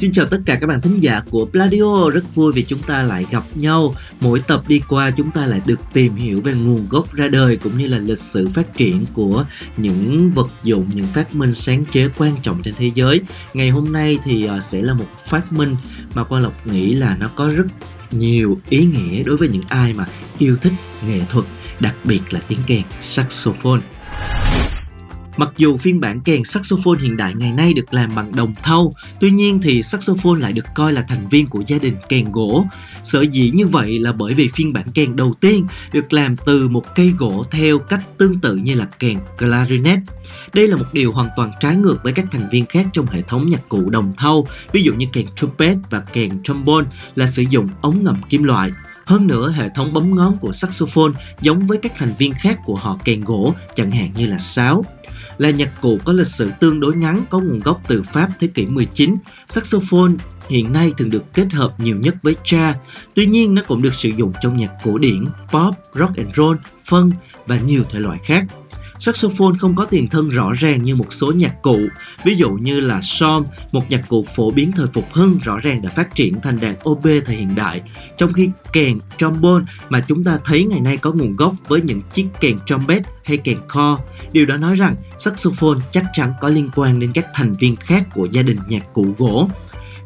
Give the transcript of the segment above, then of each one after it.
Xin chào tất cả các bạn thính giả của Pladio, rất vui vì chúng ta lại gặp nhau. Mỗi tập đi qua chúng ta lại được tìm hiểu về nguồn gốc ra đời cũng như là lịch sử phát triển của những vật dụng, những phát minh sáng chế quan trọng trên thế giới. Ngày hôm nay thì ờ, sẽ là một phát minh mà Quang Lộc nghĩ là nó có rất nhiều ý nghĩa đối với những ai mà yêu thích nghệ thuật, đặc biệt là tiếng kèn saxophone. Mặc dù phiên bản kèn saxophone hiện đại ngày nay được làm bằng đồng thau, tuy nhiên thì saxophone lại được coi là thành viên của gia đình kèn gỗ. Sở dĩ như vậy là bởi vì phiên bản kèn đầu tiên được làm từ một cây gỗ theo cách tương tự như là kèn clarinet. Đây là một điều hoàn toàn trái ngược với các thành viên khác trong hệ thống nhạc cụ đồng thau, ví dụ như kèn trumpet và kèn trombone là sử dụng ống ngầm kim loại. Hơn nữa, hệ thống bấm ngón của saxophone giống với các thành viên khác của họ kèn gỗ, chẳng hạn như là sáo là nhạc cụ có lịch sử tương đối ngắn có nguồn gốc từ Pháp thế kỷ 19. Saxophone hiện nay thường được kết hợp nhiều nhất với cha. Tuy nhiên nó cũng được sử dụng trong nhạc cổ điển, pop, rock and roll, funk và nhiều thể loại khác. Saxophone không có tiền thân rõ ràng như một số nhạc cụ, ví dụ như là som, một nhạc cụ phổ biến thời phục hưng rõ ràng đã phát triển thành đàn ob thời hiện đại, trong khi kèn trombone mà chúng ta thấy ngày nay có nguồn gốc với những chiếc kèn trumpet hay kèn kho. Điều đó nói rằng saxophone chắc chắn có liên quan đến các thành viên khác của gia đình nhạc cụ gỗ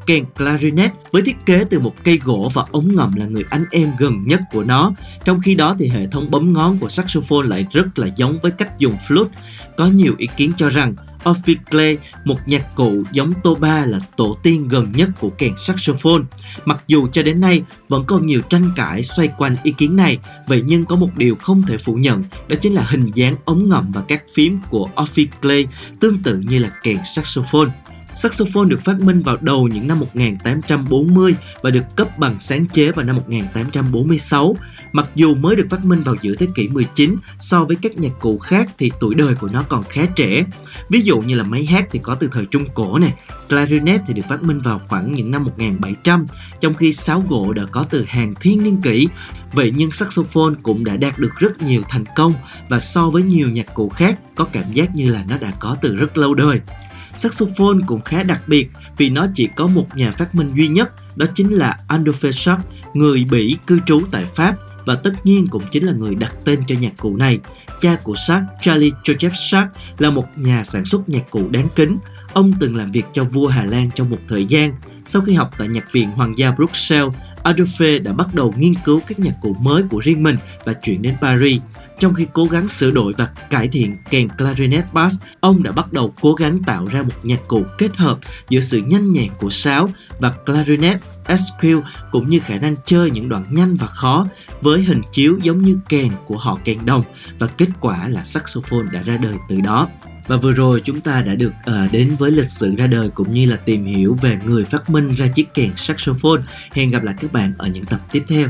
kèn clarinet với thiết kế từ một cây gỗ và ống ngầm là người anh em gần nhất của nó. Trong khi đó thì hệ thống bấm ngón của saxophone lại rất là giống với cách dùng flute. Có nhiều ý kiến cho rằng Ophicle, một nhạc cụ giống Toba là tổ tiên gần nhất của kèn saxophone. Mặc dù cho đến nay vẫn còn nhiều tranh cãi xoay quanh ý kiến này, vậy nhưng có một điều không thể phủ nhận, đó chính là hình dáng ống ngầm và các phím của Ophicle tương tự như là kèn saxophone. Saxophone được phát minh vào đầu những năm 1840 và được cấp bằng sáng chế vào năm 1846. Mặc dù mới được phát minh vào giữa thế kỷ 19, so với các nhạc cụ khác thì tuổi đời của nó còn khá trẻ. Ví dụ như là máy hát thì có từ thời Trung Cổ này, clarinet thì được phát minh vào khoảng những năm 1700, trong khi sáo gỗ đã có từ hàng thiên niên kỷ. Vậy nhưng saxophone cũng đã đạt được rất nhiều thành công và so với nhiều nhạc cụ khác có cảm giác như là nó đã có từ rất lâu đời. Saxophone cũng khá đặc biệt vì nó chỉ có một nhà phát minh duy nhất, đó chính là Adolphe Schack, người Bỉ cư trú tại Pháp và tất nhiên cũng chính là người đặt tên cho nhạc cụ này. Cha của Sharp, Charlie Joseph Sharp, là một nhà sản xuất nhạc cụ đáng kính. Ông từng làm việc cho vua Hà Lan trong một thời gian. Sau khi học tại Nhạc viện Hoàng gia Bruxelles, Adolphe đã bắt đầu nghiên cứu các nhạc cụ mới của riêng mình và chuyển đến Paris. Trong khi cố gắng sửa đổi và cải thiện kèn clarinet bass, ông đã bắt đầu cố gắng tạo ra một nhạc cụ kết hợp giữa sự nhanh nhẹn của sáo và clarinet SQ cũng như khả năng chơi những đoạn nhanh và khó với hình chiếu giống như kèn của họ kèn đồng và kết quả là saxophone đã ra đời từ đó. Và vừa rồi chúng ta đã được uh, đến với lịch sử ra đời cũng như là tìm hiểu về người phát minh ra chiếc kèn saxophone. Hẹn gặp lại các bạn ở những tập tiếp theo.